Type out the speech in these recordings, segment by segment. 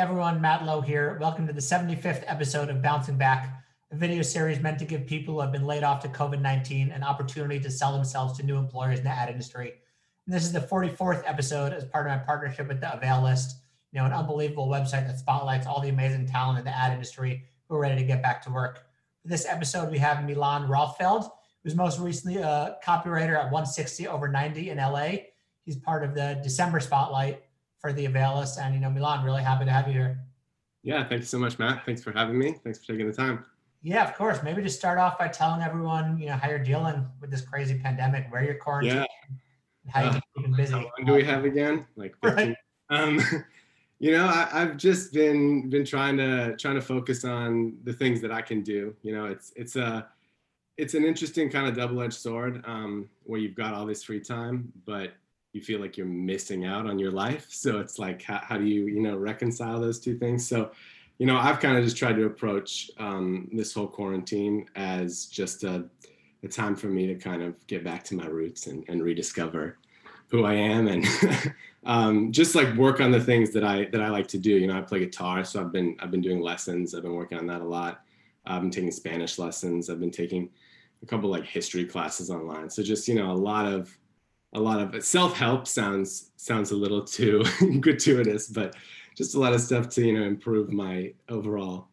everyone, Matt Lowe here. Welcome to the 75th episode of Bouncing Back, a video series meant to give people who have been laid off to COVID 19 an opportunity to sell themselves to new employers in the ad industry. And this is the 44th episode as part of my partnership with the AvailList, you know, an unbelievable website that spotlights all the amazing talent in the ad industry who are ready to get back to work. For this episode, we have Milan Rothfeld, who's most recently a copywriter at 160 over 90 in LA. He's part of the December spotlight for the AvailList. And, you know, Milan, really happy to have you here. Yeah, thanks so much, Matt. Thanks for having me. Thanks for taking the time. Yeah, of course. Maybe just start off by telling everyone, you know, how you're dealing with this crazy pandemic, where you're quarantined, yeah. how you keeping busy. How long do we have again? Like Right. Um, you know, I, have just been been trying to trying to focus on the things that I can do. You know, it's it's a it's an interesting kind of double-edged sword um, where you've got all this free time, but you feel like you're missing out on your life. So it's like, how, how do you, you know, reconcile those two things? So, you know, I've kind of just tried to approach um, this whole quarantine as just a, a, time for me to kind of get back to my roots and, and rediscover who I am and um, just like work on the things that I that I like to do. You know, I play guitar, so I've been I've been doing lessons. I've been working on that a lot. I've been taking Spanish lessons. I've been taking a couple like history classes online. So just you know a lot of a lot of self-help sounds sounds a little too gratuitous but just a lot of stuff to you know improve my overall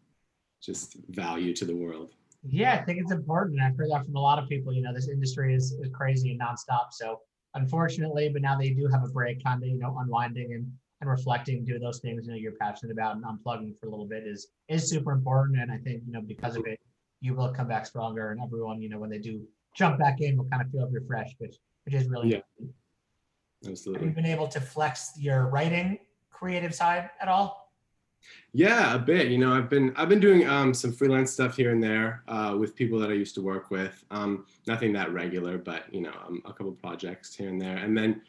just value to the world. Yeah i think it's important. I've heard that from a lot of people you know this industry is, is crazy and nonstop. So unfortunately but now they do have a break kind of you know unwinding and and reflecting do those things you know you're passionate about and unplugging for a little bit is is super important. And i think you know because of it you will come back stronger and everyone you know when they do jump back in will kind of feel refreshed which which is really yeah. Absolutely. Have you been able to flex your writing creative side at all? Yeah, a bit. You know, I've been I've been doing um, some freelance stuff here and there uh, with people that I used to work with. Um, nothing that regular, but you know, um, a couple projects here and there. And then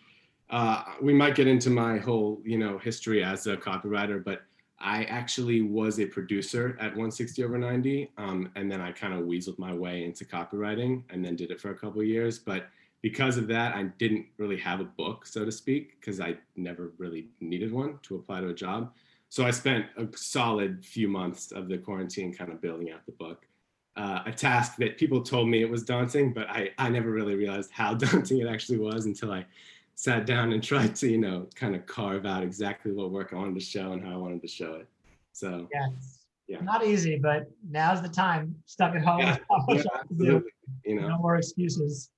uh, we might get into my whole you know history as a copywriter, but I actually was a producer at 160 over 90, um, and then I kind of weaseled my way into copywriting, and then did it for a couple years. But because of that, I didn't really have a book, so to speak, because I never really needed one to apply to a job. So I spent a solid few months of the quarantine kind of building out the book. Uh, a task that people told me it was daunting, but I, I never really realized how daunting it actually was until I sat down and tried to, you know, kind of carve out exactly what work I wanted to show and how I wanted to show it. So, yes. yeah. Not easy, but now's the time. Stuck at home. Yeah, yeah, you know, no more excuses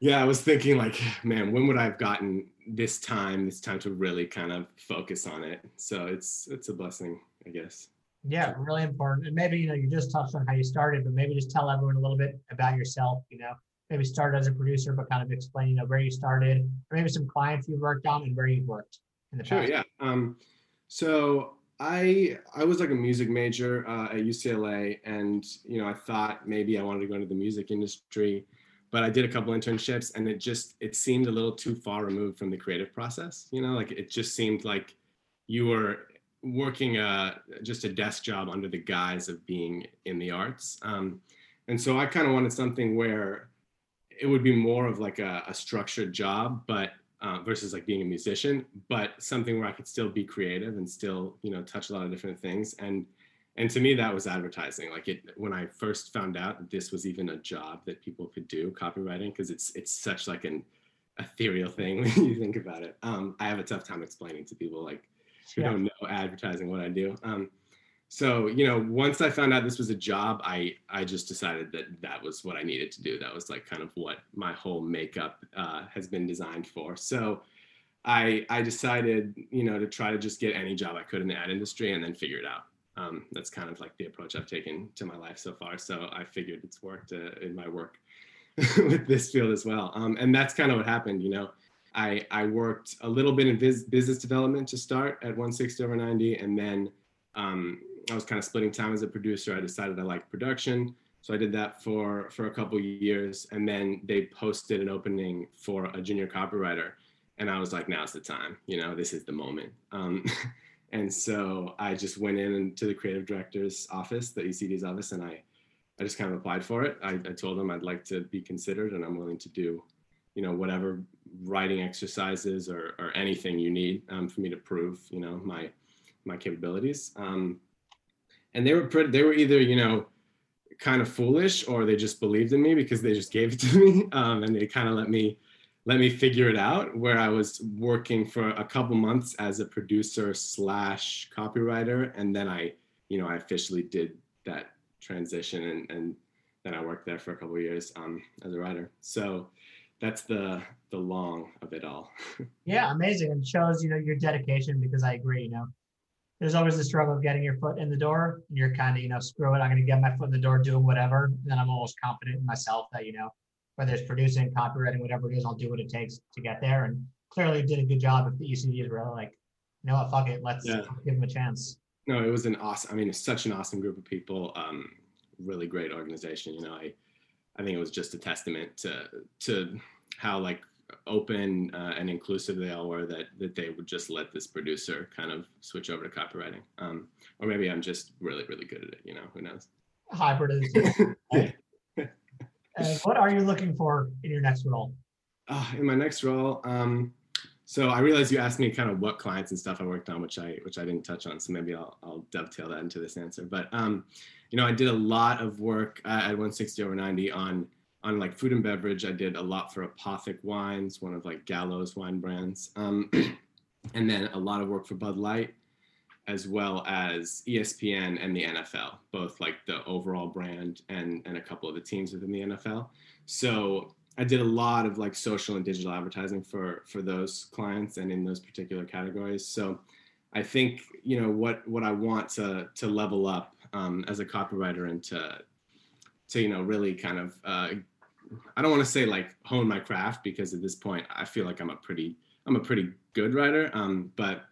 yeah i was thinking like man when would i have gotten this time this time to really kind of focus on it? So it's it's a blessing i guess. Yeah really important. And maybe you know you just touched on how you started but maybe just tell everyone a little bit about yourself you know? Maybe start as a producer but kind of explain you know where you started or maybe some clients you've worked on and where you've worked in the sure, past. yeah um so I I was like a music major uh, at UCLA, and you know I thought maybe I wanted to go into the music industry but I did a couple internships and it just it seemed a little too far removed from the creative process. You know, like it just seemed like you were working a just a desk job under the guise of being in the arts. Um, and so I kind of wanted something where it would be more of like a, a structured job, but uh, versus like being a musician, but something where I could still be creative and still, you know, touch a lot of different things. And and to me that was advertising. Like it when i first found out that this was even a job that people could do copywriting because it's it's such like an ethereal thing when you think about it. Um, i have a tough time explaining to people like who yeah. don't know advertising what i do. Um, so you know once i found out this was a job i i just decided that that was what i needed to do. That was like kind of what my whole makeup uh, has been designed for. So i i decided you know to try to just get any job i could in the ad industry and then figure it out um, that's kind of like the approach I've taken to my life so far. So I figured it's worked uh, in my work with this field as well. Um, and that's kind of what happened. You know, I I worked a little bit in biz, business development to start at 160 over 90, and then um, I was kind of splitting time as a producer. I decided I liked production, so I did that for for a couple years, and then they posted an opening for a junior copywriter, and I was like, now's the time. You know, this is the moment. And so I just went in to the creative director's office, the ECD's office, and I, I just kind of applied for it. I, I told them I'd like to be considered and I'm willing to do, you know, whatever writing exercises or, or anything you need um, for me to prove, you know, my, my capabilities. Um, and they were pretty, they were either you know kind of foolish or they just believed in me because they just gave it to me um, and they kind of let me let me figure it out where i was working for a couple months as a producer slash copywriter and then i you know i officially did that transition and and then i worked there for a couple years um, as a writer so that's the the long of it all yeah amazing and shows you know your dedication because i agree you know there's always the struggle of getting your foot in the door. And you're kind of, you know, screw it. I'm going to get my foot in the door doing whatever. and Then I'm almost confident in myself that, you know, whether it's producing, copywriting, whatever it is, I'll do what it takes to get there. And clearly did a good job if the ECDs were like, no, fuck it. Let's yeah. give them a chance. No, it was an awesome, I mean, it's such an awesome group of people. Um, really great organization. You know, I, I think it was just a testament to, to how like open uh, and inclusive they all were that that they would just let this producer kind of switch over to copywriting um, or maybe i'm just really really good at it you know who knows hybrid is uh, what are you looking for in your next role? Uh, in my next role um, so i realized you asked me kind of what clients and stuff i worked on which i which i didn't touch on so maybe i'll, I'll dovetail that into this answer. But um, you know i did a lot of work at 160 over 90 on on like food and beverage, I did a lot for Apothic Wines, one of like Gallo's wine brands, um, and then a lot of work for Bud Light, as well as ESPN and the NFL, both like the overall brand and and a couple of the teams within the NFL. So I did a lot of like social and digital advertising for for those clients and in those particular categories. So I think you know what what I want to to level up um, as a copywriter and to to you know really kind of uh, I don't want to say like hone my craft because at this point I feel like I'm a pretty I'm a pretty good writer. Um, but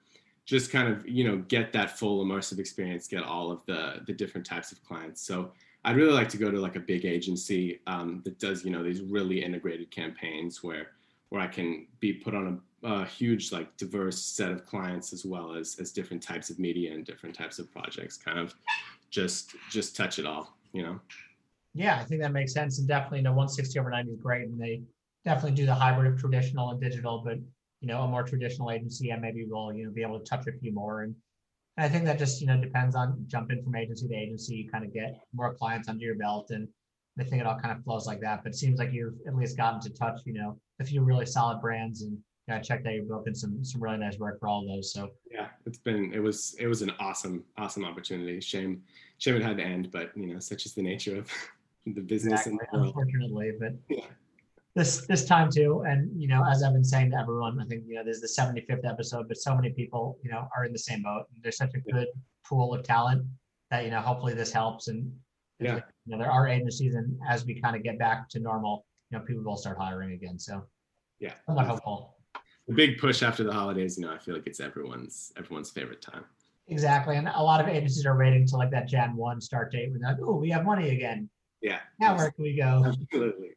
just kind of you know get that full immersive experience, get all of the the different types of clients. So I'd really like to go to like a big agency um, that does you know these really integrated campaigns where where I can be put on a, a, huge like diverse set of clients as well as as different types of media and different types of projects. Kind of just just touch it all, you know. Yeah, I think that makes sense. And definitely, you know, 160 over 90 is great. And they definitely do the hybrid of traditional and digital, but, you know, a more traditional agency and maybe we'll you know, be able to touch a few more. And, and I think that just, you know, depends on jumping from agency to agency, you kind of get more clients under your belt. And I think it all kind of flows like that. But it seems like you've at least gotten to touch, you know, a few really solid brands and yeah, I checked out you've broken some some really nice work for all those. So yeah, it's been it was it was an awesome awesome opportunity. Shame shame it had to end, but you know such is the nature of the business exactly, the unfortunately but yeah. This this time too and you know as i've been saying to everyone i think you know there's the 75th episode but so many people you know are in the same boat and there's such a good pool of talent that you know hopefully this helps and yeah you know there are agencies and as we kind of get back to normal you know people will start hiring again so yeah somewhat hopeful the big push after the holidays you know i feel like it's everyone's everyone's favorite time Exactly. And a lot of agencies are waiting to like that Jan 1 start date when they're like, oh, we have money again. Yeah. Now where can we go? Absolutely.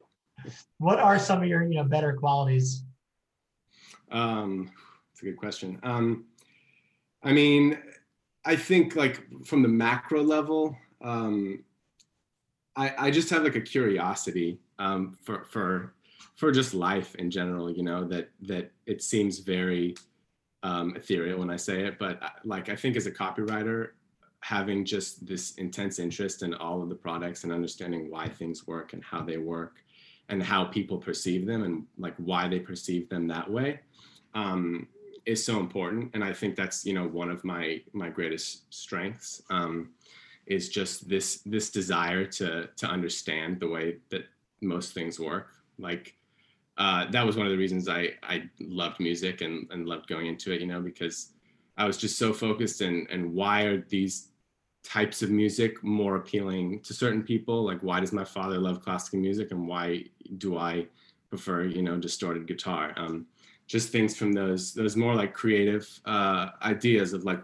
What are some of your you know better qualities? Um, it's a good question. Um, I mean, I think like from the macro level, um, I I just have like a curiosity um, for for for just life in general. You know that that it seems very um, ethereal when I say it, but uh, like I think as a copywriter, having just this intense interest in all of the products and understanding why things work and how they work and how people perceive them and like why they perceive them that way um, is so important. And i think that's you know one of my my greatest strengths um, is just this this desire to to understand the way that most things work. Like uh, that was one of the reasons i i loved music and and loved going into it you know because I was just so focused and and why are these types of music more appealing to certain people? Like why does my father love classical music and why do i prefer you know distorted guitar? Um, just things from those those more like creative uh, ideas of like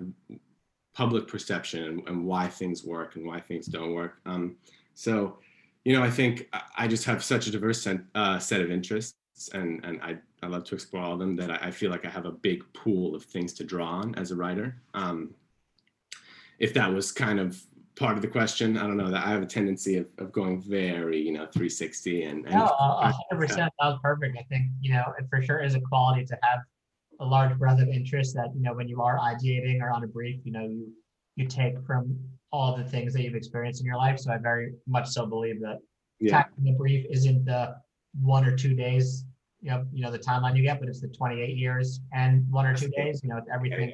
public perception and, and, why things work and why things don't work. Um, so you know i think i just have such a diverse set, uh, set of interests and and I, I love to explore all of them that I, I, feel like i have a big pool of things to draw on as a writer. Um, if that was kind of part of the question. I don't know that I have a tendency of, of going very, you know, 360 and, and no, 100 percent. That was perfect. I think, you know, it for sure is a quality to have a large breadth of interest that you know when you are ideating or on a brief, you know you you take from all the things that you've experienced in your life. So I very much so believe that Yeah. tackling the brief isn't the one or two days, you know, you know, the timeline you get, but it's the 28 years and one or two days, you know, it's everything,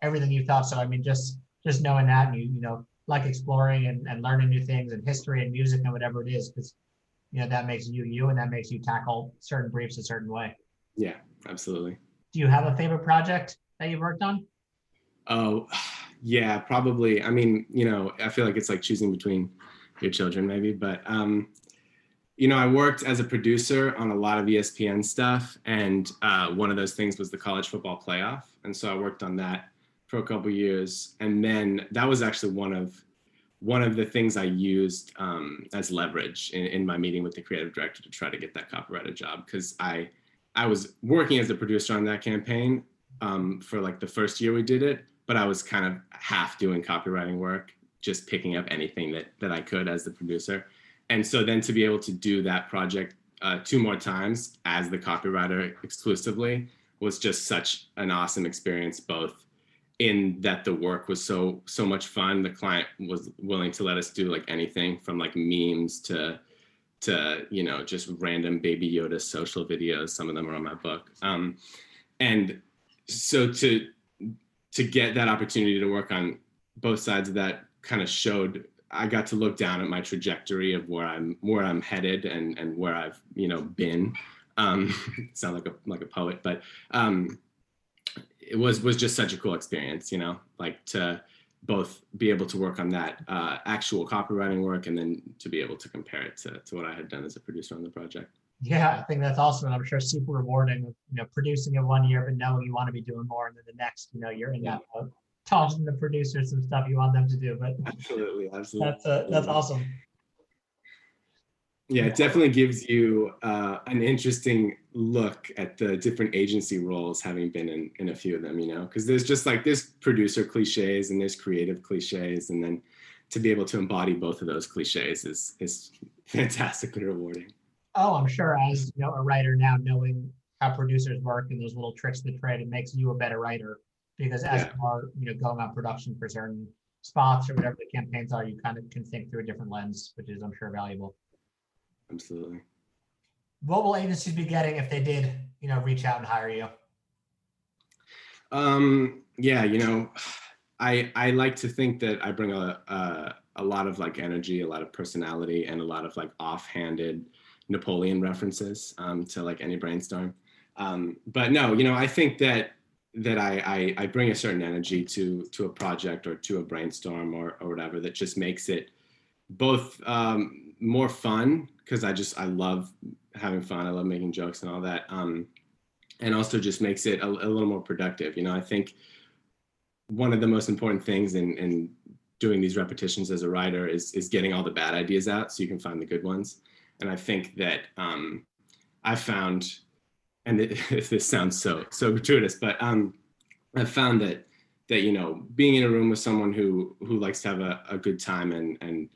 everything you thought. So I mean, just just knowing that and you, you know, like exploring and, and learning new things and history and music and whatever it is, because you know, that makes you you and that makes you tackle certain briefs a certain way. Yeah, absolutely. Do you have a favorite project that you've worked on? Oh, yeah, probably. I mean, you know, I feel like it's like choosing between your children, maybe. But, um, you know, I worked as a producer on a lot of ESPN stuff, and uh, one of those things was the college football playoff, and so I worked on that for a couple years, and then that was actually one of one of the things I used um, as leverage in, in my meeting with the creative director to try to get that copywriter job because I I was working as a producer on that campaign um, for like the first year we did it, but I was kind of half doing copywriting work, just picking up anything that that I could as the producer. And so then to be able to do that project uh, two more times as the copywriter exclusively was just such an awesome experience, both in that the work was so so much fun. The client was willing to let us do like anything from like memes to to you know just random baby yoda social videos some of them are on my book um, and so to to get that opportunity to work on both sides of that kind of showed i got to look down at my trajectory of where i'm where i'm headed and and where i've you know been um sound like a like a poet but um it was was just such a cool experience you know like to both be able to work on that uh, actual copywriting work and then to be able to compare it to, to what I had done as a producer on the project. Yeah, I think that's awesome. And I'm sure super rewarding, you know, producing it one year, but knowing you want to be doing more. And then the next, you know, you're in that mode, tossing the producers some stuff you want them to do. But Absolutely, absolutely. that's uh, that's awesome. Yeah, it definitely gives you uh, an interesting look at the different agency roles, having been in, in a few of them, you know, because there's just like there's producer cliches and there's creative cliches, and then to be able to embody both of those cliches is is fantastically rewarding. Oh, I'm sure as you know, a writer now knowing how producers work and those little tricks of the trade, it makes you a better writer because as Yeah. you are, you know, going on production for certain spots or whatever the campaigns are, you kind of can think through a different lens, which is I'm sure valuable. Absolutely. What will agencies be getting if they did, you know, reach out and hire you? Um, yeah, you know, I I like to think that I bring a, a a lot of like energy, a lot of personality, and a lot of like offhanded Napoleon references um, to like any brainstorm. Um, but no, you know, I think that that I, I I bring a certain energy to to a project or to a brainstorm or or whatever that just makes it both um, more fun because I just I love having fun. I love making jokes and all that. Um, and also just makes it a, a little more productive. You know, I think one of the most important things in, in doing these repetitions as a writer is is getting all the bad ideas out so you can find the good ones. And I think that um, I found, and it, this sounds so so gratuitous, but um, I found that that you know being in a room with someone who who likes to have a, a good time and and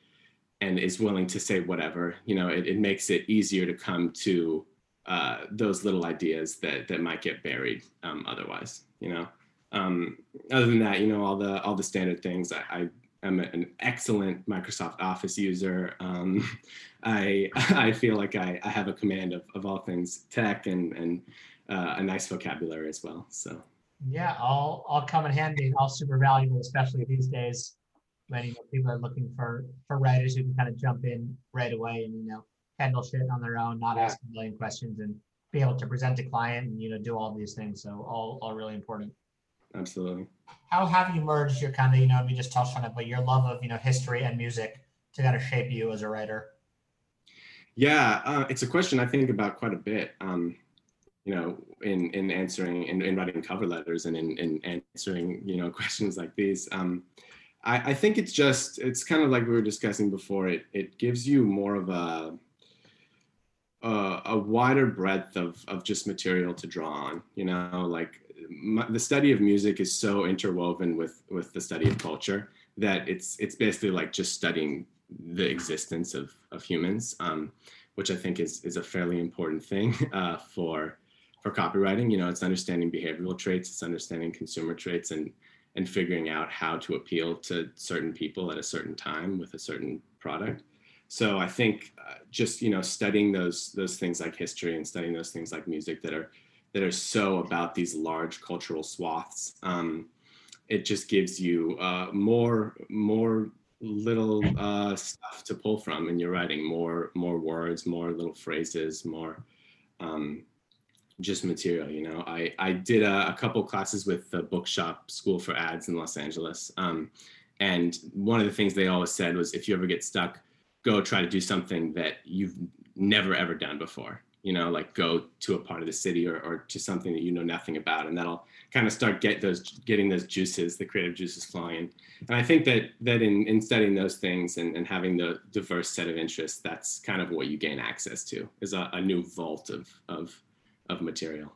and is willing to say whatever, you know, it, it makes it easier to come to uh, those little ideas that that might get buried um, otherwise. You know, um, other than that, you know, all the all the standard things. I, I am an excellent Microsoft Office user. Um, I I feel like I, I have a command of, of all things tech and and uh, a nice vocabulary as well. So Yeah, all all come in handy and all super valuable, especially these days when you know, people are looking for for writers who can kind of jump in right away and you know handle shit on their own, not Yeah. ask a million questions and be able to present to client and you know do all these things. So all all really important. absolutely. How have you merged your kind of you know we just touched on it, but your love of you know history and music to kind of shape you as a writer? Yeah, uh, it's a question I think about quite a bit. Um, you know, in in answering in, in writing cover letters and in, in answering you know questions like these. Um, I, I think it's just it's kind of like we were discussing before. It it gives you more of a a, a wider breadth of of just material to draw on. You know, like my, the study of music is so interwoven with with the study of culture that it's it's basically like just studying the existence of of humans, um, which I think is is a fairly important thing uh, for for copywriting. You know, it's understanding behavioral traits, it's understanding consumer traits, and and figuring out how to appeal to certain people at a certain time with a certain product. So I think uh, just you know studying those those things like history and studying those things like music that are that are so about these large cultural swaths. Um, it just gives you uh, more more little uh, stuff to pull from in your writing more more words more little phrases more um, just material you know? I i did a, a, couple classes with the bookshop school for ads in los angeles um, and one of the things they always said was if you ever get stuck go try to do something that you've never ever done before you know? Like go to a part of the city or, or to something that you know nothing about and that'll kind of start get those getting those juices the creative juices flowing. And i think that that in, in studying those things and, and having the diverse set of interests that's kind of what you gain access to is a, a new vault of of of material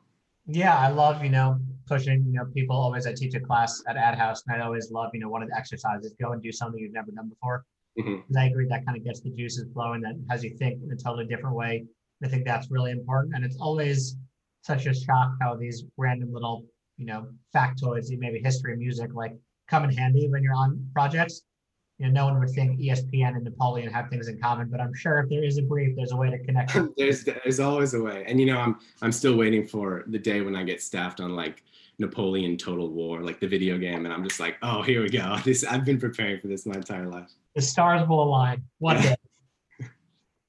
yeah i love you know pushing you know people always i teach a class at ad house and i always love you know one of the exercises go and do something you've never done before mm-hmm. i agree that kind of gets the juices flowing that has you think in a totally different way I think that's really important. And it's always such a shock how these random little, you know, factoids, maybe history, music, like come in handy when you're on projects. You know, no one would think ESPN and Napoleon have things in common, but I'm sure if there is a brief, there's a way to connect. there's there's always a way, and you know, I'm I'm still waiting for the day when I get staffed on like Napoleon Total War, like the video game, and I'm just like, oh, here we go. This I've been preparing for this my entire life. The stars will align one day.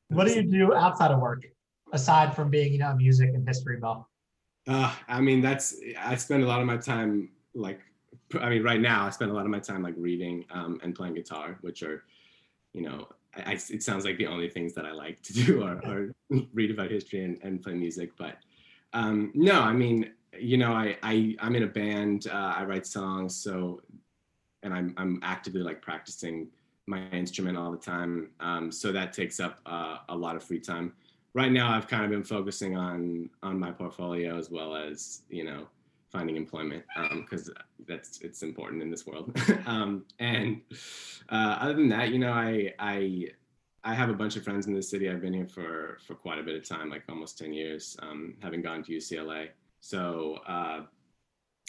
what do you do outside of work? aside from being, you know, a music and history buff? Uh, I mean, that's I spend a lot of my time like, I mean, right now I spend a lot of my time like reading um, and playing guitar, which are, you know, I, it sounds like the only things that I like to do are, are read about history and, and play music. But um, no, I mean, you know, I, I I'm in a band. Uh, I write songs, so and I'm I'm actively like practicing my instrument all the time. Um, so that takes up uh, a lot of free time right now I've kind of been focusing on on my portfolio as well as you know finding employment because um, that's it's important in this world. um, and uh, other than that, you know, I I I have a bunch of friends in the city. I've been here for for quite a bit of time, like almost ten years, um, having gone to UCLA. So uh,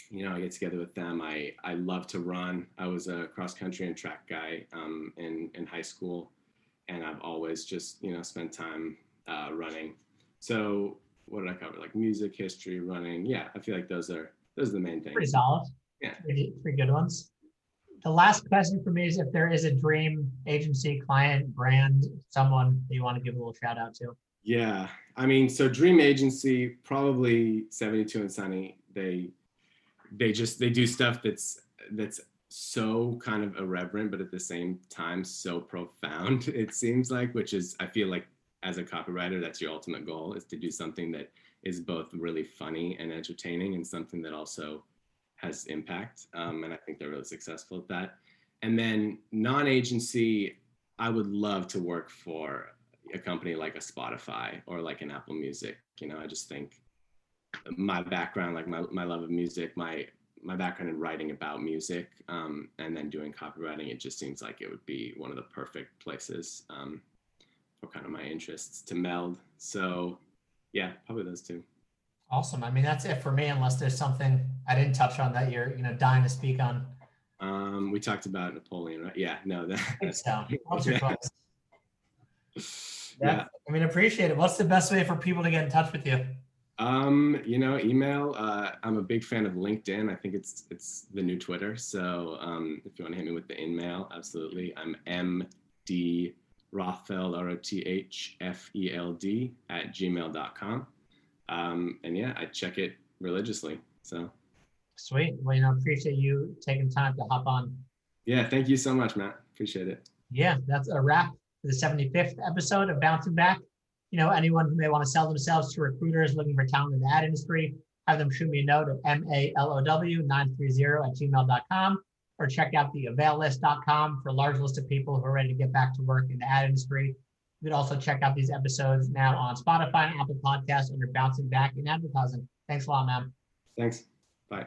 you know, I get together with them. I I love to run. I was a cross country and track guy um, in in high school, and I've always just you know spent time uh, running. So what did I cover? Like music, history, running. Yeah, I feel like those are those are the main things. Pretty solid. Yeah, pretty, pretty good ones. The last question for me is if there is a dream agency, client, brand, someone that you want to give a little shout out to. Yeah, I mean, so dream agency probably 72 and Sunny. They they just they do stuff that's that's so kind of irreverent but at the same time so profound it seems like which is i feel like as a copywriter, that's your ultimate goal is to do something that is both really funny and entertaining and something that also has impact. Um, and I think they're really successful at that. And then non agency, I would love to work for a company like a Spotify or like an Apple Music. You know, I just think my background, like my, my love of music, my my background in writing about music um, and then doing copywriting, it just seems like it would be one of the perfect places um, for kind of my interests to meld. So yeah, probably those two. Awesome. I mean, that's it for me, unless there's something I didn't touch on that you're, you know, dying to speak on. Um, we talked about Napoleon, right? Yeah, no, that, that's so. yeah. yeah. I mean, appreciate it. What's the best way for people to get in touch with you? Um, you know, email. Uh, I'm a big fan of LinkedIn. I think it's it's the new Twitter. So um, if you want to hit me with the email, absolutely. I'm MD Rothfeld, R O T H F E L D, at gmail.com. Um, and yeah, I check it religiously. So sweet. Well, you know, appreciate you taking time to hop on. Yeah, thank you so much, Matt. Appreciate it. Yeah, that's a wrap for the 75th episode of Bouncing Back. You know, anyone who may want to sell themselves to recruiters looking for talent in the ad industry, have them shoot me a note at MALOW 930 at gmail.com or check out the availlist.com for a large list of people who are ready to get back to work in the ad industry. You can also check out these episodes now on Spotify and Apple Podcasts under Bouncing Back in Advertising. Thanks a lot, man. Thanks. Bye.